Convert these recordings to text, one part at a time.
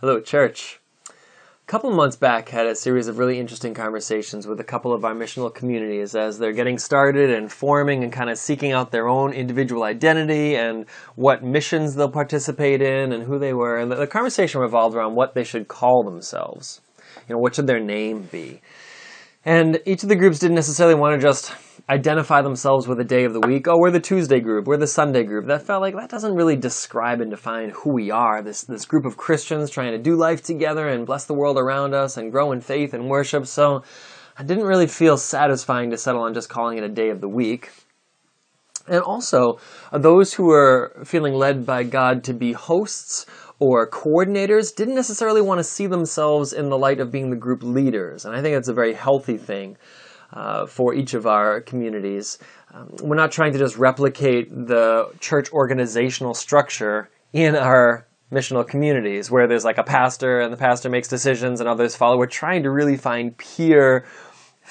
Hello, church. A couple months back, had a series of really interesting conversations with a couple of our missional communities as they're getting started and forming and kind of seeking out their own individual identity and what missions they'll participate in and who they were. And the, the conversation revolved around what they should call themselves. You know, what should their name be? And each of the groups didn't necessarily want to just identify themselves with a day of the week. Oh, we're the Tuesday group, we're the Sunday group. That felt like that doesn't really describe and define who we are. This this group of Christians trying to do life together and bless the world around us and grow in faith and worship. So I didn't really feel satisfying to settle on just calling it a day of the week. And also, uh, those who were feeling led by God to be hosts or coordinators didn't necessarily want to see themselves in the light of being the group leaders. And I think that's a very healthy thing uh, for each of our communities. Um, we're not trying to just replicate the church organizational structure in our missional communities where there's like a pastor and the pastor makes decisions and others follow. We're trying to really find peer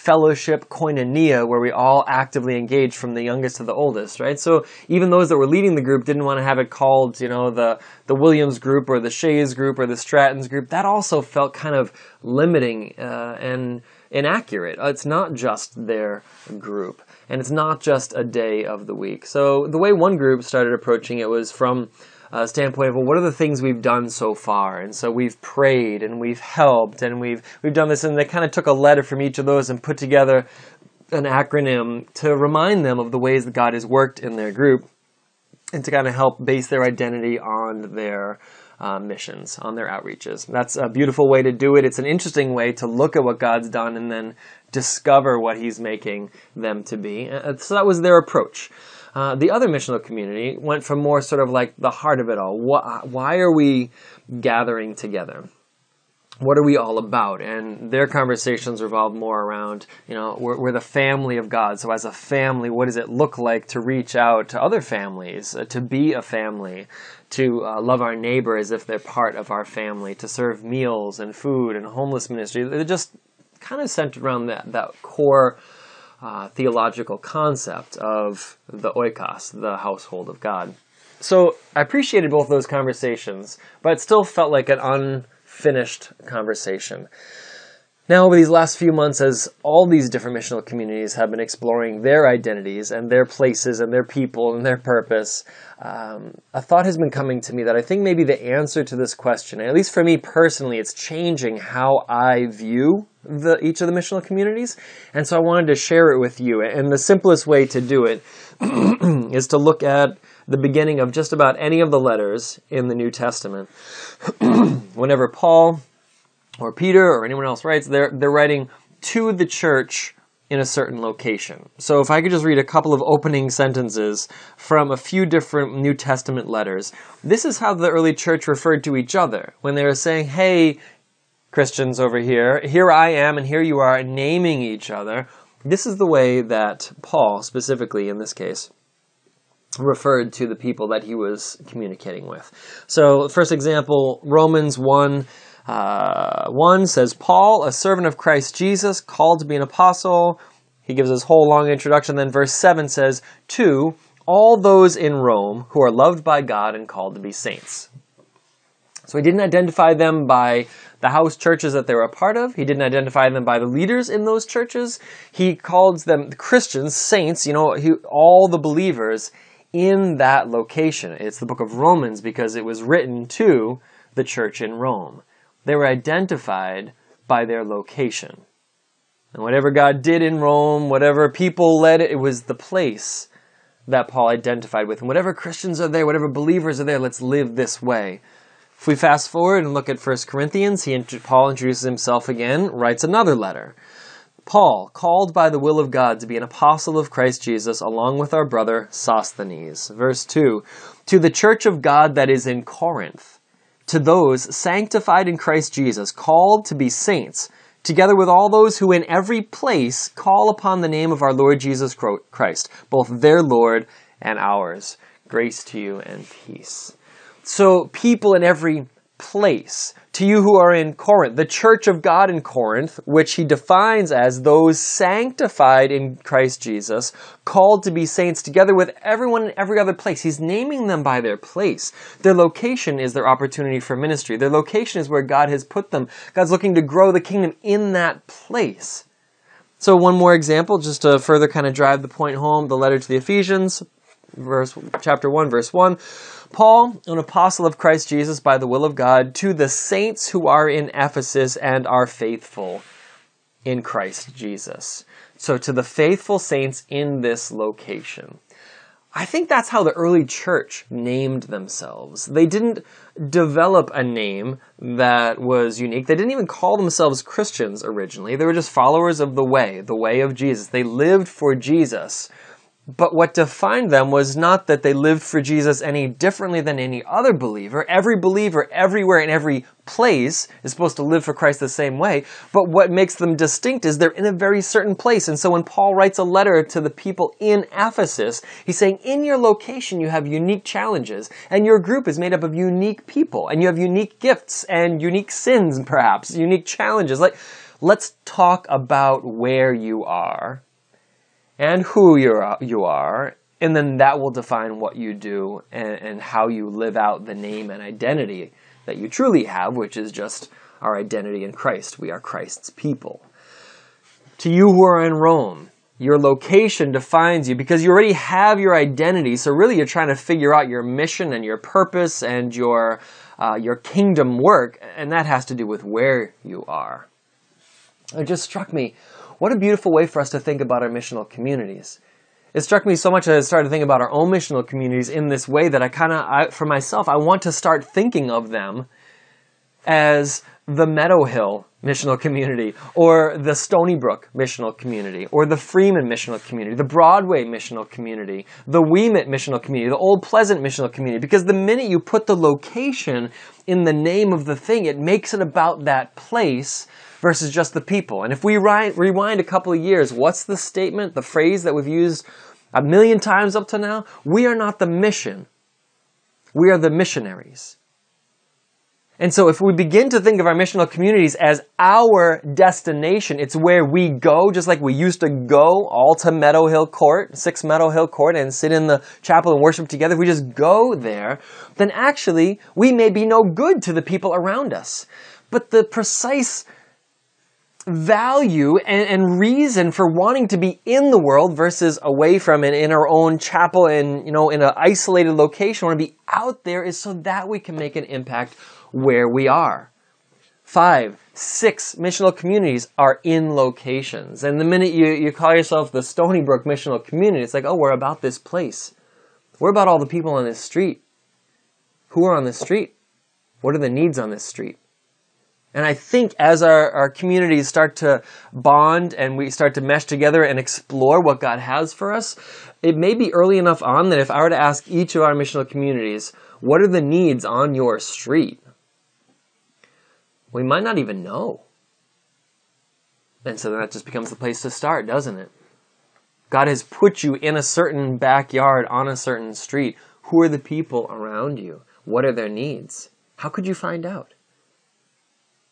fellowship koinonia where we all actively engage from the youngest to the oldest right? So even those that were leading the group didn't want to have it called you know the the williams group or the shays group or the strattons group. That also felt kind of limiting uh, and inaccurate. It's not just their group and it's not just a day of the week. So the way one group started approaching it was from uh, standpoint of well, what are the things we've done so far? And so we've prayed and we've helped and we've we've done this, and they kind of took a letter from each of those and put together an acronym to remind them of the ways that God has worked in their group, and to kind of help base their identity on their uh, missions, on their outreaches. That's a beautiful way to do it. It's an interesting way to look at what God's done and then discover what He's making them to be. Uh, so that was their approach. Uh, the other missional community went from more sort of like the heart of it all. Why, why are we gathering together? What are we all about? And their conversations revolved more around, you know, we're, we're, the family of God. So, as a family, what does it look like to reach out to other families, uh, to be a family, to uh, love our neighbor as if they're part of our family, to serve meals and food and homeless ministry? They're just kind of centered around that, that core uh, theological concept of the oikos, the household of God. So I appreciated both those conversations, but it still felt like an unfinished conversation. Now, over these last few months, as all these different missional communities have been exploring their identities and their places and their people and their purpose, um, a thought has been coming to me that I think maybe the answer to this question, at least for me personally, it's changing how I view the, each of the missional communities. And so I wanted to share it with you. And the simplest way to do it is to look at the beginning of just about any of the letters in the New Testament. Whenever Paul or Peter or anyone else writes, they're, they're writing to the church in a certain location. So if I could just read a couple of opening sentences from a few different New Testament letters, this is how the early church referred to each other when they were saying, hey, Christians over here, here I am and here you are, naming each other. This is the way that Paul, specifically in this case, referred to the people that he was communicating with. So, first example, Romans 1 uh, 1 says, Paul, a servant of Christ Jesus, called to be an apostle. He gives his whole long introduction. Then verse 7 says, To all those in Rome who are loved by God and called to be saints. So he didn't identify them by the house churches that they were a part of. He didn't identify them by the leaders in those churches. He calls them Christians, saints, you know, he, all the believers in that location. It's the book of Romans because it was written to the church in Rome. They were identified by their location. And whatever God did in Rome, whatever people led, it was the place that Paul identified with. And whatever Christians are there, whatever believers are there, let's live this way. If we fast forward and look at 1 Corinthians, he, Paul introduces himself again, writes another letter. Paul, called by the will of God to be an apostle of Christ Jesus, along with our brother Sosthenes. Verse 2 To the church of God that is in Corinth to those sanctified in Christ Jesus, called to be saints, together with all those who in every place call upon the name of our Lord Jesus Christ, both their Lord and ours. Grace to you and peace. So, people in every place, to you who are in Corinth, the church of God in Corinth, which he defines as those sanctified in Christ Jesus, called to be saints together with everyone in every other place. He's naming them by their place. Their location is their opportunity for ministry. Their location is where God has put them. God's looking to grow the kingdom in that place. So one more example, just to further kind of drive the point home, the letter to the Ephesians, verse chapter 1 verse 1 paul an apostle of christ jesus by the will of god to the saints who are in ephesus and are faithful in christ jesus. So to the faithful saints in this location. I think that's how the early church named themselves. They didn't develop a name that was unique. They didn't even call themselves christians originally. They were just followers of the way the way of jesus. They lived for jesus but what defined them was not that they lived for Jesus any differently than any other believer. Every believer, everywhere, in every place, is supposed to live for Christ the same way. But what makes them distinct is they're in a very certain place. And so when Paul writes a letter to the people in Ephesus, he's saying, in your location, you have unique challenges. And your group is made up of unique people. And you have unique gifts and unique sins, perhaps, unique challenges. Like, let's talk about where you are and who you're, you are, and then that will define what you do and, and how you live out the name and identity that you truly have, which is just our identity in Christ. We are Christ's people. To you who are in Rome, your location defines you because you already have your identity. So really, you're trying to figure out your mission and your purpose and your uh, your kingdom work, and that has to do with where you are. It just struck me what a beautiful way for us to think about our missional communities. It struck me so much that I started to think about our own missional communities in this way that I kind of, for myself, I want to start thinking of them as the Meadow Hill missional community, or the Stony Brook missional community, or the Freeman missional community, the Broadway missional community, the Ouimet missional community, the Old Pleasant missional community. Because the minute you put the location in the name of the thing, it makes it about that place versus just the people. And if we rewind a couple of years, what's the statement, the phrase that we've used a million times up to now? We are not the mission. We are the missionaries. And so if we begin to think of our missional communities as our destination, it's where we go, just like we used to go all to Meadow Hill Court, Six Meadow Hill Court, and sit in the chapel and worship together. If we just go there, then actually we may be no good to the people around us. But the precise value and, and, reason for wanting to be in the world versus away from it in our own chapel and you know in an isolated location. Want to be out there is so that we can make an impact where we are. Five six missional communities are in locations. And the minute you, you call yourself the stony brook missional community it's like oh we're about this place. We're about all the people on this street. Who are on this street? What are the needs on this street and I think as our, our communities start to bond and we start to mesh together and explore what God has for us, it may be early enough on that if I were to ask each of our missional communities, what are the needs on your street? We might not even know. And so that just becomes the place to start, doesn't it? God has put you in a certain backyard on a certain street. Who are the people around you? What are their needs? How could you find out?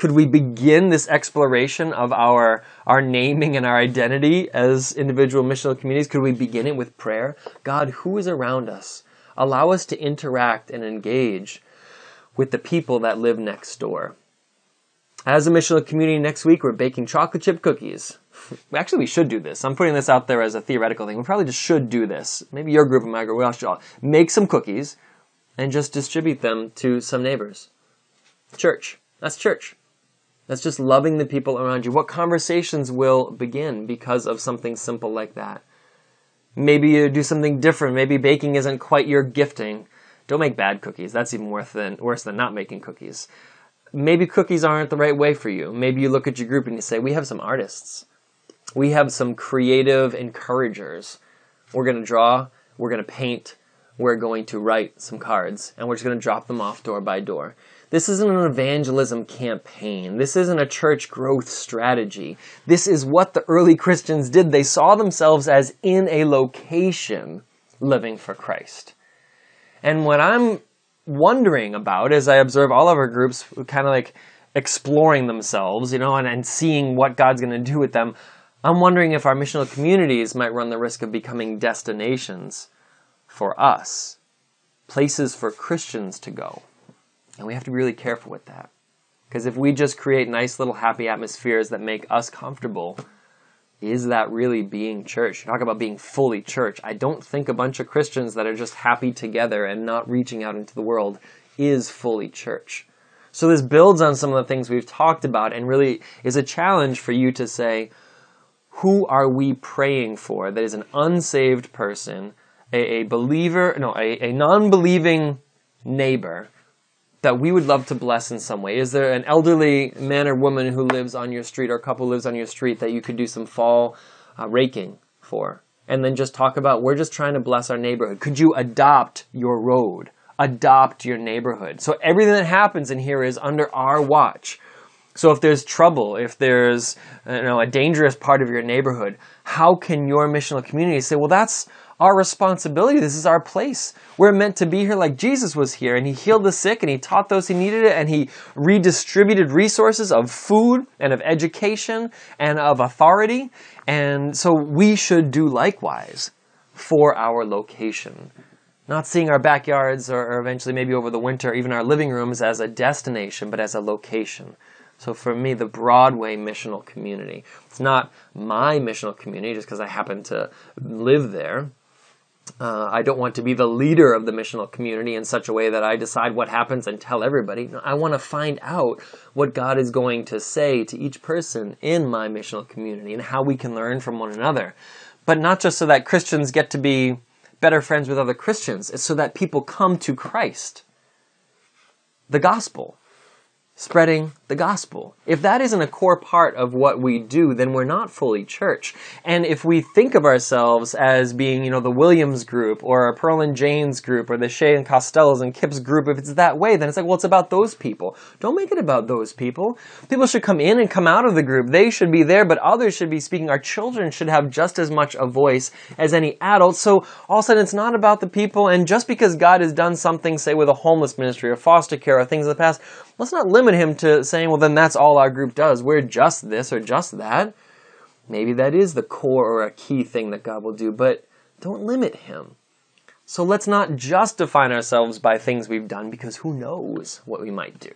Could we begin this exploration of our our naming and our identity as individual missional communities? Could we begin it with prayer? God who is around us? Allow us to interact and engage with the people that live next door. As a missional community next week we're baking chocolate chip cookies. Actually we should do this. I'm putting this out there as a theoretical thing. We probably just should do this. Maybe your group and my group we all should all make some cookies and just distribute them to some neighbors. Church. That's church that's just loving the people around you. What conversations will begin because of something simple like that? Maybe you do something different. Maybe baking isn't quite your gifting. Don't make bad cookies. That's even worse than, worse than not making cookies. Maybe cookies aren't the right way for you. Maybe you look at your group and you say, We have some artists. We have some creative encouragers. We're going to draw, we're going to paint, we're going to write some cards, and we're just going to drop them off door by door. This isn't an evangelism campaign. This isn't a church growth strategy. This is what the early Christians did. They saw themselves as in a location living for Christ. And what I'm wondering about as I observe all of our groups kind of like exploring themselves, you know, and, and seeing what God's going to do with them. I'm wondering if our missional communities might run the risk of becoming destinations for us, places for Christians to go. And we have to be really careful with that. Because if we just create nice little happy atmospheres that make us comfortable, is that really being church? You talk about being fully church. I don't think a bunch of Christians that are just happy together and not reaching out into the world is fully church. So this builds on some of the things we've talked about and really is a challenge for you to say, who are we praying for that is an unsaved person, a, a believer, no, a, a non-believing neighbor that we would love to bless in some way? Is there an elderly man or woman who lives on your street or a couple lives on your street that you could do some fall uh, raking for? And then just talk about, we're just trying to bless our neighborhood. Could you adopt your road? Adopt your neighborhood. So everything that happens in here is under our watch. So if there's trouble, if there's you know a dangerous part of your neighborhood, how can your missional community say, well, that's our responsibility. This is our place. We're meant to be here like Jesus was here and he healed the sick and he taught those who needed it and he redistributed resources of food and of education and of authority. And so we should do likewise for our location. Not seeing our backyards or, or eventually maybe over the winter, even our living rooms as a destination, but as a location. So for me, the Broadway missional community, it's not my missional community just because I happen to live there. Uh, I don't want to be the leader of the missional community in such a way that I decide what happens and tell everybody. No, I want to find out what God is going to say to each person in my missional community and how we can learn from one another. But not just so that Christians get to be better friends with other Christians, it's so that people come to Christ. The gospel spreading the gospel. If that isn't a core part of what we do, then we're not fully church. And if we think of ourselves as being, you know, the Williams group or a Pearl and Jane's group or the Shea and Costellos and Kip's group, if it's that way, then it's like, well, it's about those people. Don't make it about those people. People should come in and come out of the group. They should be there, but others should be speaking. Our children should have just as much a voice as any adult. So all of a sudden, it's not about the people. And just because God has done something, say with a homeless ministry or foster care or things of the past, let's not limit him to saying, well, then that's all our group does. We're just this or just that. Maybe that is the core or a key thing that God will do, but don't limit him. So let's not just define ourselves by things we've done because who knows what we might do.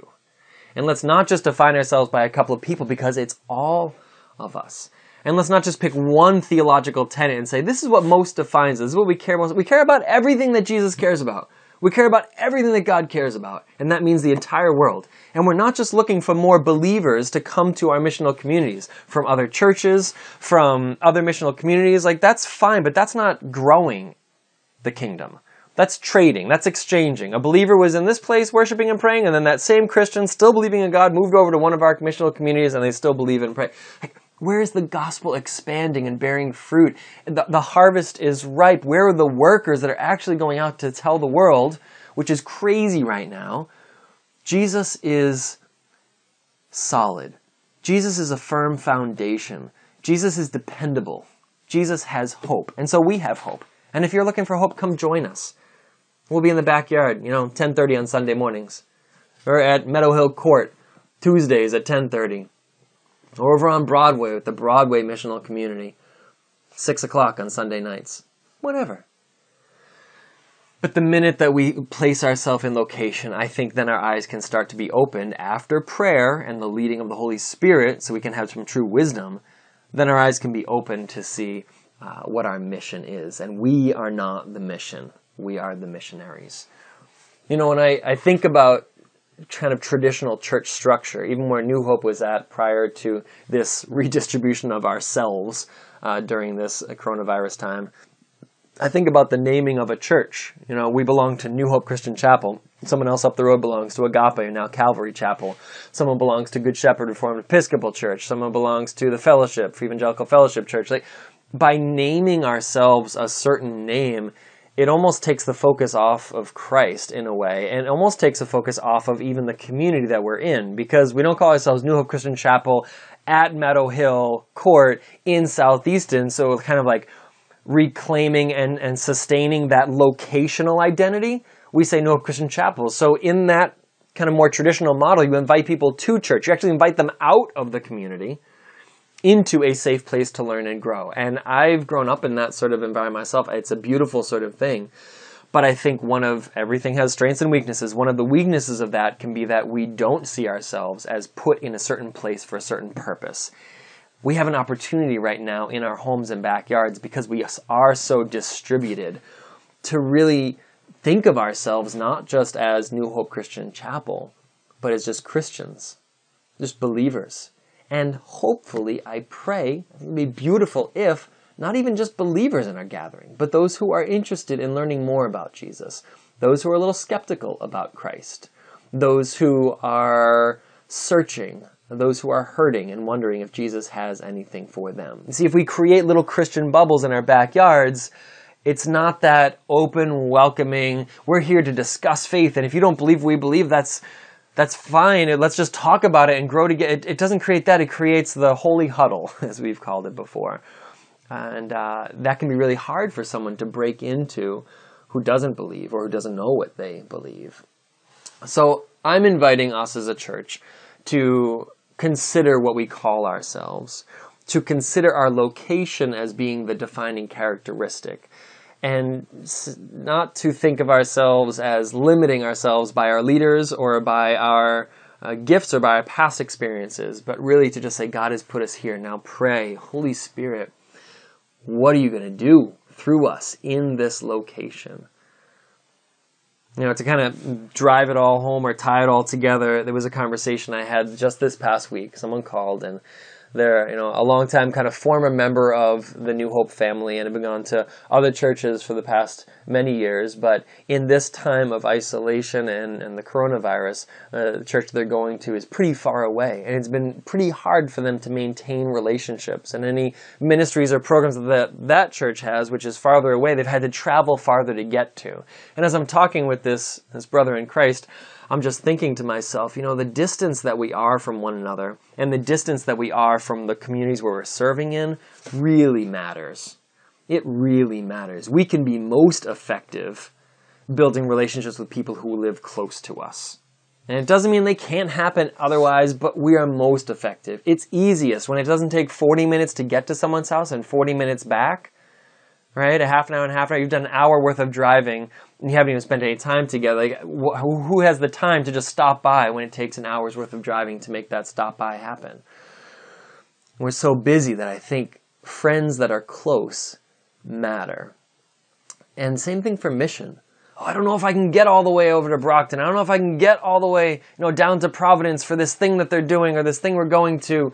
And let's not just define ourselves by a couple of people because it's all of us. And let's not just pick one theological tenet and say, this is what most defines us. This is what we care most. We care about everything that Jesus cares about. We care about everything that God cares about, and that means the entire world. And we're not just looking for more believers to come to our missional communities from other churches, from other missional communities. Like, that's fine, but that's not growing the kingdom. That's trading. That's exchanging. A believer was in this place worshiping and praying, and then that same Christian, still believing in God, moved over to one of our missional communities, and they still believe and pray. Like, where is the gospel expanding and bearing fruit? The, the harvest is ripe. Where are the workers that are actually going out to tell the world, which is crazy right now? Jesus is solid. Jesus is a firm foundation. Jesus is dependable. Jesus has hope. And so we have hope. And if you're looking for hope, come join us. We'll be in the backyard, you know, 10:30 on Sunday mornings. Or at Meadow Hill Court, Tuesdays at 10:30 or over on Broadway with the Broadway Missional Community, 6 o'clock on Sunday nights. Whatever. But the minute that we place ourselves in location, I think then our eyes can start to be opened after prayer and the leading of the Holy Spirit, so we can have some true wisdom. Then our eyes can be open to see uh, what our mission is. And we are not the mission, we are the missionaries. You know, when I, I think about kind of traditional church structure, even where New Hope was at prior to this redistribution of ourselves uh, during this coronavirus time. I think about the naming of a church. You know, we belong to New Hope Christian Chapel. Someone else up the road belongs to Agape and now Calvary Chapel. Someone belongs to Good Shepherd Reformed Episcopal Church. Someone belongs to the Fellowship, Evangelical Fellowship Church. Like, by naming ourselves a certain name, it almost takes the focus off of Christ in a way, and almost takes the focus off of even the community that we're in, because we don't call ourselves New Hope Christian Chapel at Meadow Hill Court in South Easton, so it's kind of like reclaiming and, and sustaining that locational identity. we say New Hope Christian chapels. So in that kind of more traditional model, you invite people to church. You actually invite them out of the community into a safe place to learn and grow. And I've grown up in that sort of environment myself. It's a beautiful sort of thing. But I think one of everything has strengths and weaknesses. One of the weaknesses of that can be that we don't see ourselves as put in a certain place for a certain purpose. We have an opportunity right now in our homes and backyards because we are so distributed to really think of ourselves not just as New Hope Christian Chapel, but as just Christians, just believers. And hopefully, I pray, it would be beautiful if not even just believers in our gathering, but those who are interested in learning more about Jesus, those who are a little skeptical about Christ, those who are searching, those who are hurting and wondering if Jesus has anything for them. See, if we create little Christian bubbles in our backyards, it's not that open, welcoming, we're here to discuss faith, and if you don't believe we believe, that's that's fine. Let's just talk about it and grow together. It, it doesn't create that. It creates the holy huddle, as we've called it before. And uh, that can be really hard for someone to break into who doesn't believe or who doesn't know what they believe. So I'm inviting us as a church to consider what we call ourselves, to consider our location as being the defining characteristic and not to think of ourselves as limiting ourselves by our leaders or by our uh, gifts or by our past experiences, but really to just say, God has put us here. Now pray, Holy Spirit, what are you going to do through us in this location? You know, to kind of drive it all home or tie it all together, there was a conversation I had just this past week. Someone called and they're you know a long time kind of former member of the New Hope family and have been gone to other churches for the past many years. But in this time of isolation and, and the coronavirus, uh, the church they're going to is pretty far away, and it's been pretty hard for them to maintain relationships. And any ministries or programs that that church has, which is farther away, they've had to travel farther to get to. And as I'm talking with this this brother in Christ. I'm just thinking to myself, you know, the distance that we are from one another and the distance that we are from the communities where we're serving in really matters. It really matters. We can be most effective building relationships with people who live close to us. And it doesn't mean they can't happen otherwise, but we are most effective. It's easiest when it doesn't take 40 minutes to get to someone's house and 40 minutes back right? A half an hour and a half an hour. You've done an hour worth of driving, and you haven't even spent any time together. Like, wh- who has the time to just stop by when it takes an hour's worth of driving to make that stop by happen? We're so busy that I think friends that are close matter. And same thing for mission. Oh, I don't know if I can get all the way over to Brockton. I don't know if I can get all the way, you know, down to Providence for this thing that they're doing or this thing we're going to.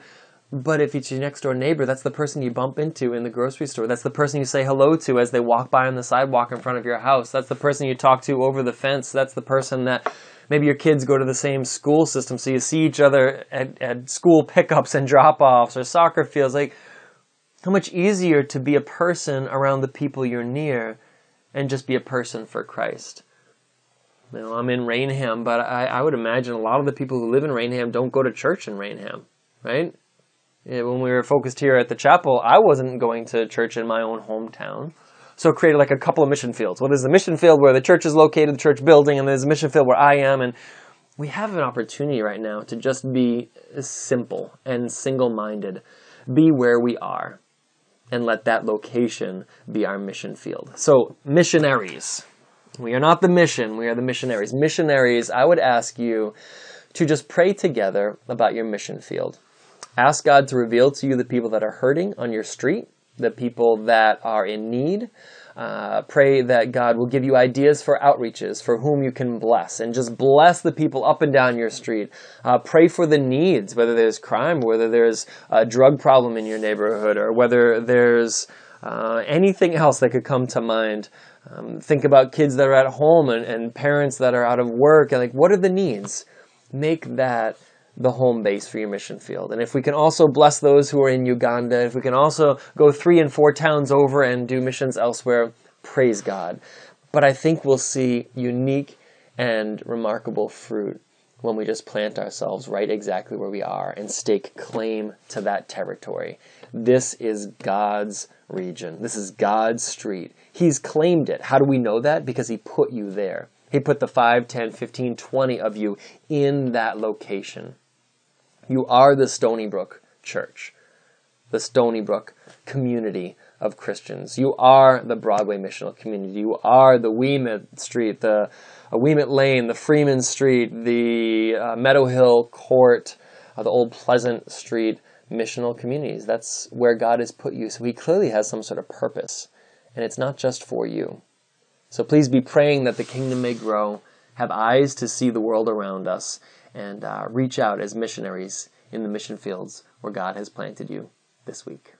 But if it's your next door neighbor, that's the person you bump into in the grocery store. That's the person you say hello to as they walk by on the sidewalk in front of your house. That's the person you talk to over the fence. That's the person that maybe your kids go to the same school system, so you see each other at, at school pickups and drop offs or soccer fields. Like, how much easier to be a person around the people you're near and just be a person for Christ. You know, I'm in Raynham, but I, I would imagine a lot of the people who live in Raynham don't go to church in Raynham, right? Uh, when we were focused here at the chapel, I wasn't going to church in my own hometown. So created like a couple of mission fields. Well, there's a mission field where the church is located, the church building, and there's a mission field where I am. And we have an opportunity right now to just be simple and single minded, be where we are, and let that location be our mission field. So, missionaries. We are not the mission, we are the missionaries. Missionaries, I would ask you to just pray together about your mission field. Ask God to reveal to you the people that are hurting on your street, the people that are in need. Uh, pray that God will give you ideas for outreaches for whom you can bless and just bless the people up and down your street. Uh, pray for the needs, whether there's crime, whether there's a drug problem in your neighborhood, or whether there's uh, anything else that could come to mind. Um, think about kids that are at home and, and parents that are out of work. And like, what are the needs? Make that the home base for your mission field. And if we can also bless those who are in Uganda, if we can also go three and four towns over and do missions elsewhere, praise God. But I think we'll see unique and remarkable fruit when we just plant ourselves right exactly where we are and stake claim to that territory. This is God's region. This is God's street. He's claimed it. How do we know that? Because He put you there. He put the 5, 10, 15, 20 of you in that location. You are the Stony Brook Church, the Stony Brook community of Christians. You are the Broadway missional community. You are the Ouimet Street, the uh, Ouimet Lane, the Freeman Street, the uh, Meadow Hill Court, uh, the Old Pleasant Street missional communities. That's where God has put you. So He clearly has some sort of purpose, and it's not just for you. So please be praying that the kingdom may grow, have eyes to see the world around us, and uh, reach out as missionaries in the mission fields where God has planted you this week.